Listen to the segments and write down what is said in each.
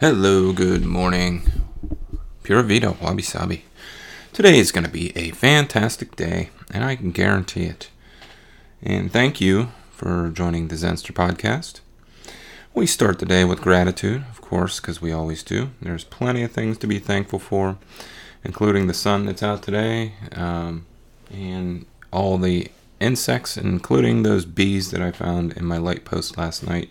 Hello, good morning. Pura Vida, Wabi Sabi. Today is going to be a fantastic day, and I can guarantee it. And thank you for joining the Zenster podcast. We start the day with gratitude, of course, because we always do. There's plenty of things to be thankful for, including the sun that's out today, um, and all the insects, including those bees that I found in my light post last night.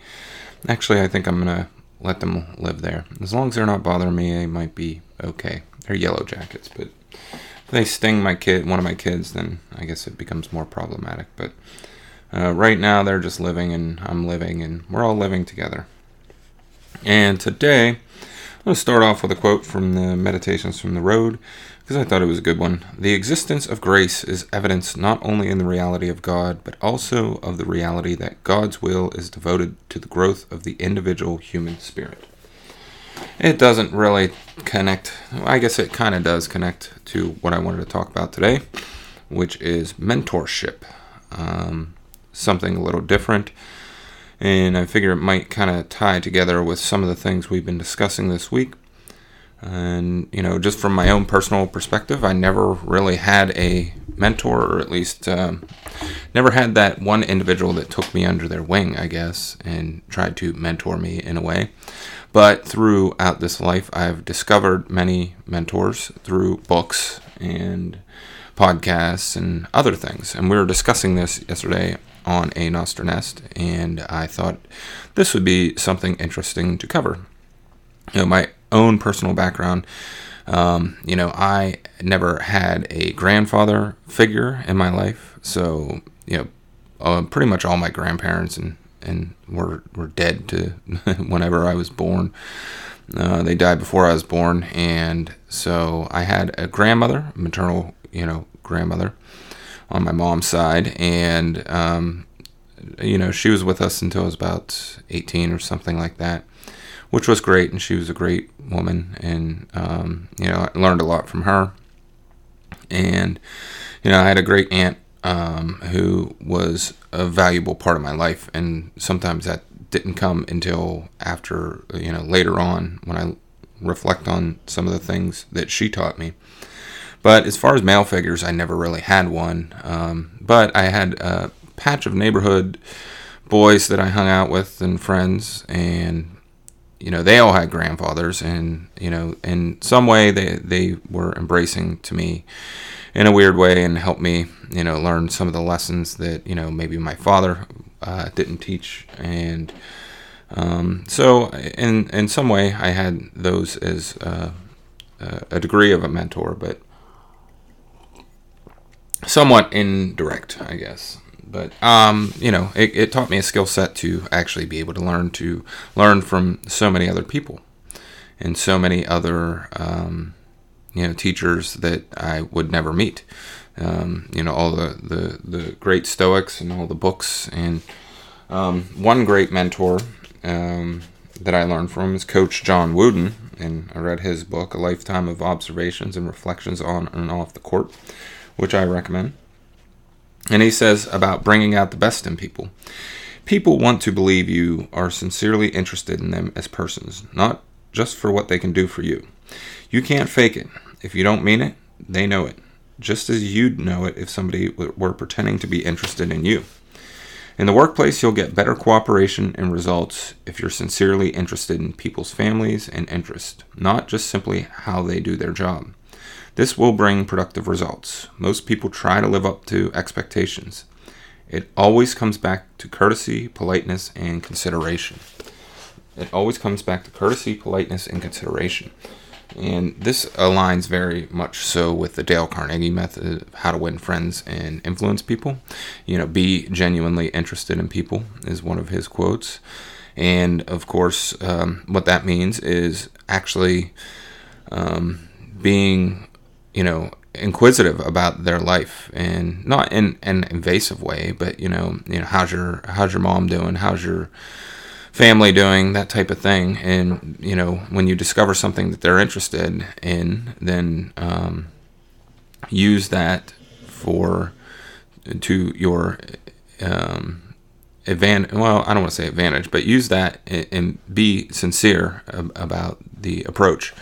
Actually, I think I'm going to let them live there. As long as they're not bothering me, they might be okay. They're yellow jackets, but if they sting my kid, one of my kids, then I guess it becomes more problematic. But uh, right now, they're just living, and I'm living, and we're all living together. And today, I'm going to start off with a quote from the Meditations from the Road because I thought it was a good one. The existence of grace is evidence not only in the reality of God, but also of the reality that God's will is devoted to the growth of the individual human spirit. It doesn't really connect, I guess it kind of does connect to what I wanted to talk about today, which is mentorship. Um, something a little different. And I figure it might kind of tie together with some of the things we've been discussing this week. And, you know, just from my own personal perspective, I never really had a mentor, or at least um, never had that one individual that took me under their wing, I guess, and tried to mentor me in a way. But throughout this life, I've discovered many mentors through books and podcasts and other things. And we were discussing this yesterday on a Noster Nest, and I thought this would be something interesting to cover. You know, my own personal background. Um, you know, I never had a grandfather figure in my life, so you know, uh, pretty much all my grandparents and and were were dead to whenever I was born. Uh, they died before I was born, and so I had a grandmother, maternal, you know, grandmother on my mom's side, and um, you know, she was with us until I was about 18 or something like that which was great. And she was a great woman, and um, you know, I learned a lot from her. And you know, I had a great aunt um, who was a valuable part of my life, and sometimes that didn't come until after you know later on when I reflect on some of the things that she taught me. But as far as male figures, I never really had one. Um, but I had a patch of neighborhood boys that I hung out with and friends, and you know, they all had grandfathers, and you know, in some way, they they were embracing to me in a weird way and helped me, you know, learn some of the lessons that you know maybe my father uh, didn't teach, and um, so in in some way, I had those as uh, a degree of a mentor, but somewhat indirect, I guess but um, you know, it, it taught me a skill set to actually be able to learn to learn from so many other people and so many other um, you know teachers that I would never meet. Um, you know, all the, the the great Stoics and all the books and um, one great mentor um, that I learned from is Coach John Wooden, and I read his book, A Lifetime of Observations and Reflections on and Off the Court, which I recommend. And he says about bringing out the best in people. People want to believe you are sincerely interested in them as persons, not just for what they can do for you. You can't fake it. If you don't mean it, they know it, just as you'd know it if somebody were pretending to be interested in you. In the workplace, you'll get better cooperation and results if you're sincerely interested in people's families and interests, not just simply how they do their job. This will bring productive results. Most people try to live up to expectations. It always comes back to courtesy, politeness, and consideration. It always comes back to courtesy, politeness, and consideration. And this aligns very much so with the Dale Carnegie method of how to win friends and influence people. You know, be genuinely interested in people is one of his quotes. And of course, um, what that means is actually um, being you know, inquisitive about their life and not in an invasive way, but you know, you know, how's your how's your mom doing? How's your family doing? That type of thing. And you know, when you discover something that they're interested in, then um, use that for to your um, advantage. Well, I don't want to say advantage, but use that and, and be sincere about the approach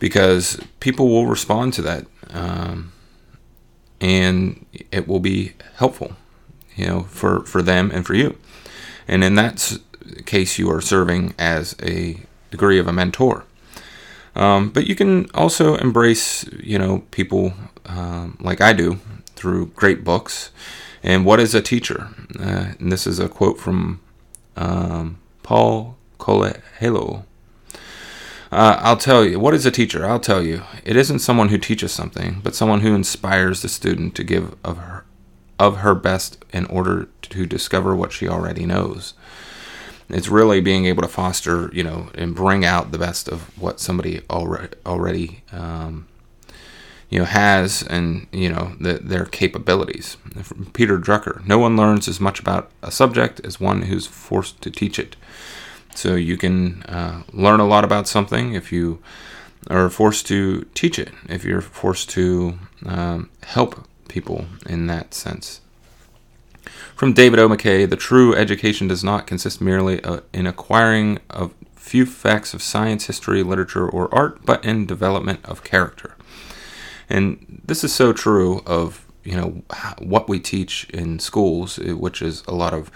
because people will respond to that, um, and it will be helpful, you know, for for them and for you. And in that case, you are serving as a degree of a mentor. Um, but you can also embrace, you know, people um, like I do through great books. And what is a teacher? Uh, and this is a quote from um, Paul Coelho. Uh, I'll tell you, what is a teacher? I'll tell you. It isn't someone who teaches something, but someone who inspires the student to give of her, of her best in order to discover what she already knows. It's really being able to foster, you know, and bring out the best of what somebody already already um, you know has and you know the, their capabilities. From Peter Drucker, no one learns as much about a subject as one who's forced to teach it. So you can uh, learn a lot about something if you are forced to teach it. If you're forced to um, help people in that sense. From David O. McKay, the true education does not consist merely uh, in acquiring a few facts of science, history, literature, or art, but in development of character. And this is so true of you know what we teach in schools, eh, which is a lot of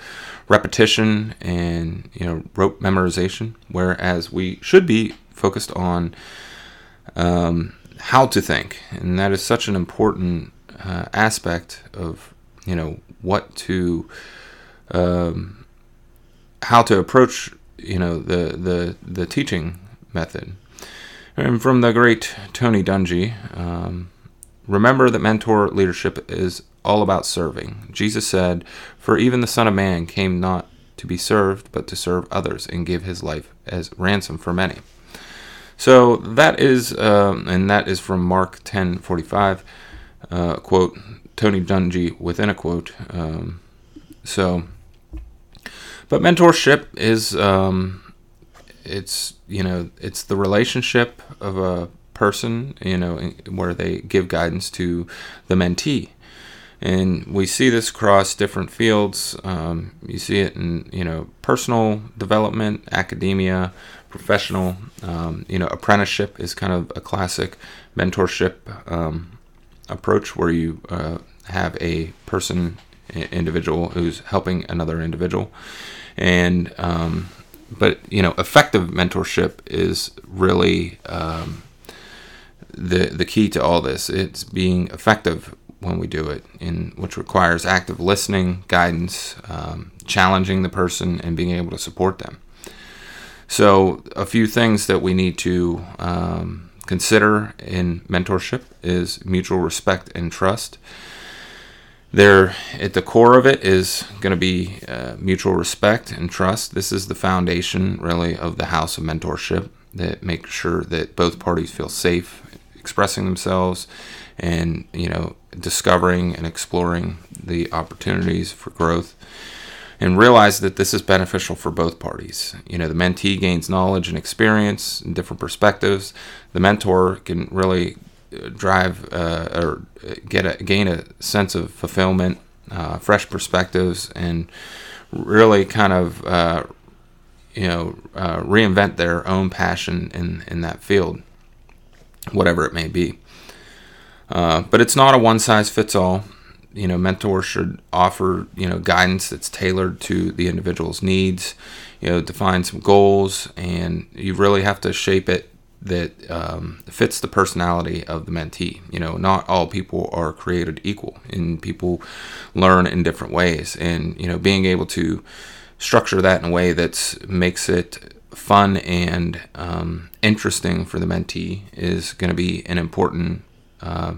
repetition and you know rote memorization, whereas we should be focused on um, how to think, and that is such an important uh, aspect of you know what to um, how to approach you know the the the teaching method. And from the great Tony Dungy, um, remember that mentor leadership is all about serving. Jesus said, For even the Son of Man came not to be served, but to serve others and give his life as ransom for many. So that is, um, and that is from Mark 10 45, uh, quote, Tony Dungy within a quote. Um, so, but mentorship is, um, it's you know it's the relationship of a person you know where they give guidance to the mentee. And we see this across different fields. Um, you see it in you know personal development academia professional. Um, you know apprenticeship is kind of a classic mentorship um, approach where you uh, have a person individual who's helping another individual. And um, but you know, effective mentorship is really um, the the key to all this. It's being effective when we do it, in which requires active listening, guidance, um, challenging the person, and being able to support them. So, a few things that we need to um, consider in mentorship is mutual respect and trust there at the core of it is going to be uh, mutual respect and trust this is the foundation really of the house of mentorship that makes sure that both parties feel safe expressing themselves and you know discovering and exploring the opportunities for growth and realize that this is beneficial for both parties. You know, the mentee gains knowledge and experience and different perspectives. The mentor can really drive uh, or get a gain a sense of fulfillment, uh, fresh perspectives, and really kind of uh, you know uh, reinvent their own passion in in that field, whatever it may be. Uh, but it's not a one size fits all. You know, mentors should offer you know guidance that's tailored to the individual's needs. You know, define some goals, and you really have to shape it that um, fits the personality of the mentee. You know, not all people are created equal, and people learn in different ways. And you know, being able to structure that in a way that makes it fun and um, interesting for the mentee is going to be an important uh,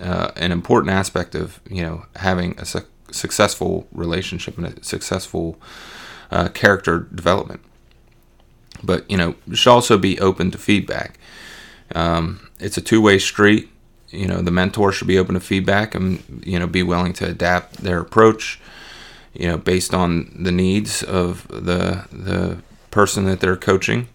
uh, an important aspect of you know having a su- successful relationship and a successful uh, character development but you know should also be open to feedback. Um, it's a two-way street. You know, the mentor should be open to feedback and you know be willing to adapt their approach. You know, based on the needs of the the person that they're coaching.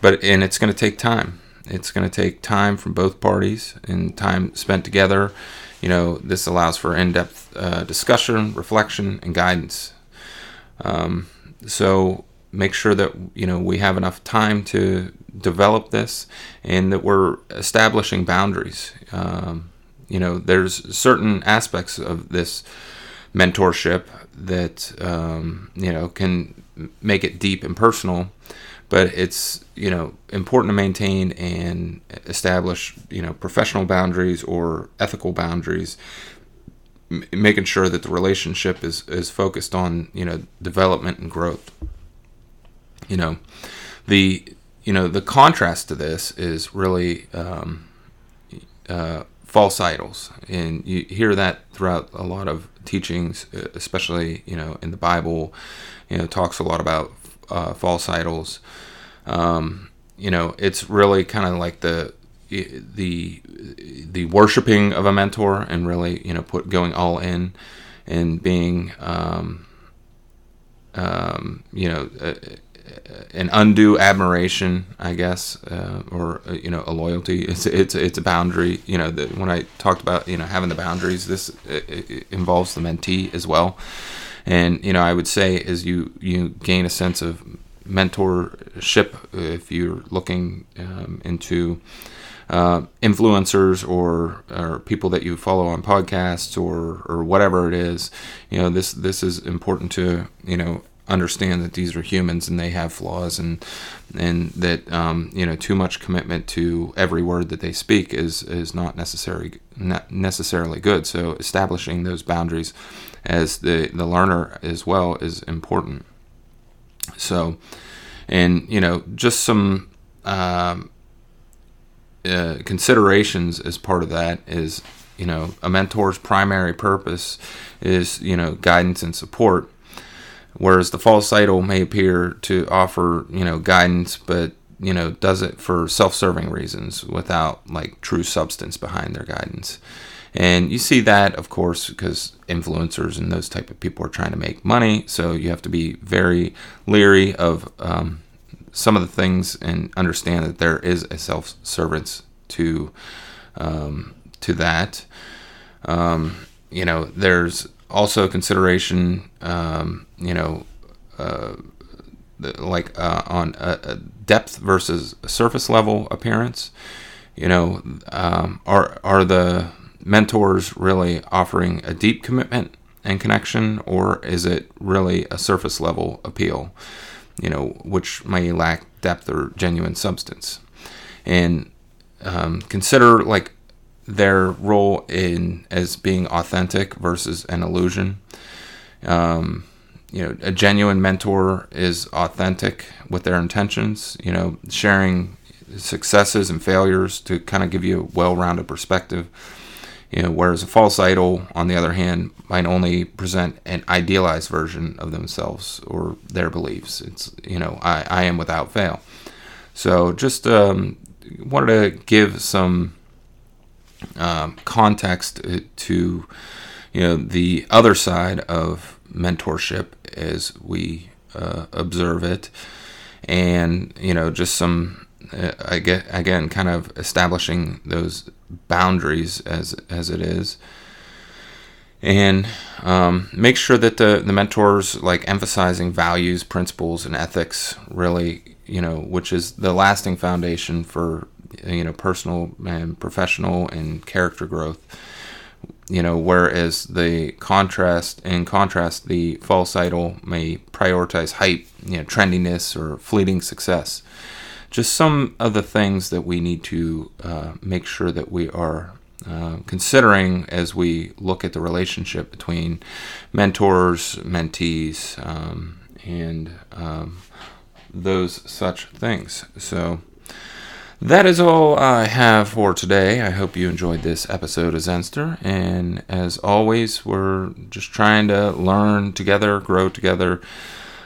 But and it's going to take time. It's going to take time from both parties and time spent together. You know, this allows for in-depth uh, discussion, reflection, and guidance. Um, so make sure that you know we have enough time to develop this and that we're establishing boundaries. Um, you know, there's certain aspects of this mentorship that um, you know can make it deep and personal, but it's you know important to maintain and establish you know professional boundaries or ethical boundaries m- making sure that the relationship is is focused on you know development and growth. You know the you know the contrast to this is really um, uh, false idols. And you hear that throughout a lot of teachings especially you know in the bible you know talks a lot about uh, false idols. Um, you know it's really kind of like the the the worshiping of a mentor and really you know put going all in and being um, um, you know an undue admiration, I guess, uh, or uh, you know, a loyalty. It's it's it's a boundary. You know, that when I talked about you know having the boundaries, this involves the mentee as well. And you know, I would say as you you gain a sense of mentorship, if you're looking um, into uh, influencers or or people that you follow on podcasts or or whatever it is, you know, this this is important to you know understand that these are humans and they have flaws and and that um, you know too much commitment to every word that they speak is is not necessary not necessarily good. So establishing those boundaries as the the learner as well is important. So and you know just some um, uh, considerations as part of that is you know a mentor's primary purpose is you know guidance and support whereas the false idol may appear to offer you know guidance but you know does it for self-serving reasons without like true substance behind their guidance. And you see that of course because influencers and those type of people are trying to make money so you have to be very leery of um, some of the things and understand that there is a self-service to um, to that. Um, you know there's also consideration, um, you know, uh, like uh, on a, a, depth versus surface level appearance. You know, um, are are the mentors really offering a deep commitment and connection, or is it really a surface level appeal? You know, which may lack depth or genuine substance. And um, consider like their role in as being authentic versus an illusion. Um, you know, a genuine mentor is authentic with their intentions. You know, sharing successes and failures to kind of give you a well-rounded perspective. You know, whereas a false idol, on the other hand, might only present an idealized version of themselves or their beliefs. It's you know, I, I am without fail. So just um, wanted to give some um, context uh, to you know the other side of mentorship as we uh, observe it, and you know just some uh, I get again kind of establishing those boundaries as as it is. And um, make sure that the, the mentors like emphasizing values, principles, and ethics really, you know, which is the lasting foundation for you know personal and professional and character growth you know whereas the contrast in contrast the false idol may prioritize hype you know trendiness or fleeting success. Just some of the things that we need to uh, make sure that we are uh, considering as we look at the relationship between mentors mentees um, and um, those such things. So that is all I have for today. I hope you enjoyed this episode of Zenster. And as always, we're just trying to learn together, grow together,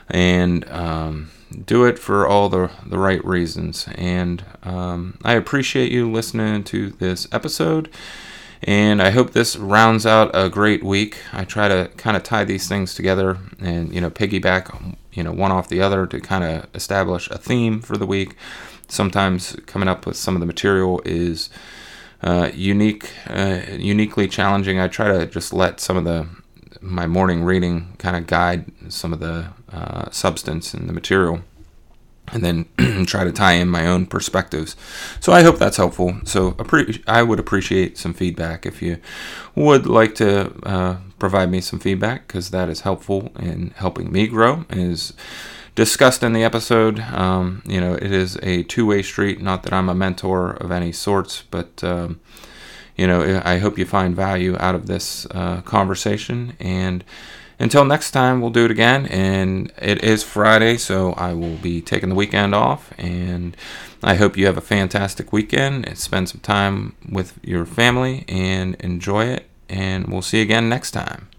and um, do it for all the, the right reasons. And um, I appreciate you listening to this episode. And I hope this rounds out a great week. I try to kind of tie these things together and, you know, piggyback, you know, one off the other to kind of establish a theme for the week sometimes coming up with some of the material is uh, unique, uh, uniquely challenging. I try to just let some of the my morning reading kind of guide some of the uh, substance and the material and then try to tie in my own perspectives. So I hope that's helpful. So I would appreciate some feedback if you would like to uh, provide me some feedback because that is helpful in helping me grow. Is discussed in the episode. Um, you know, it is a two-way street. Not that I'm a mentor of any sorts, but um, you know, I hope you find value out of this uh, conversation and until next time, we'll do it again. And it is Friday, so I will be taking the weekend off. And I hope you have a fantastic weekend and spend some time with your family and enjoy it. And we'll see you again next time.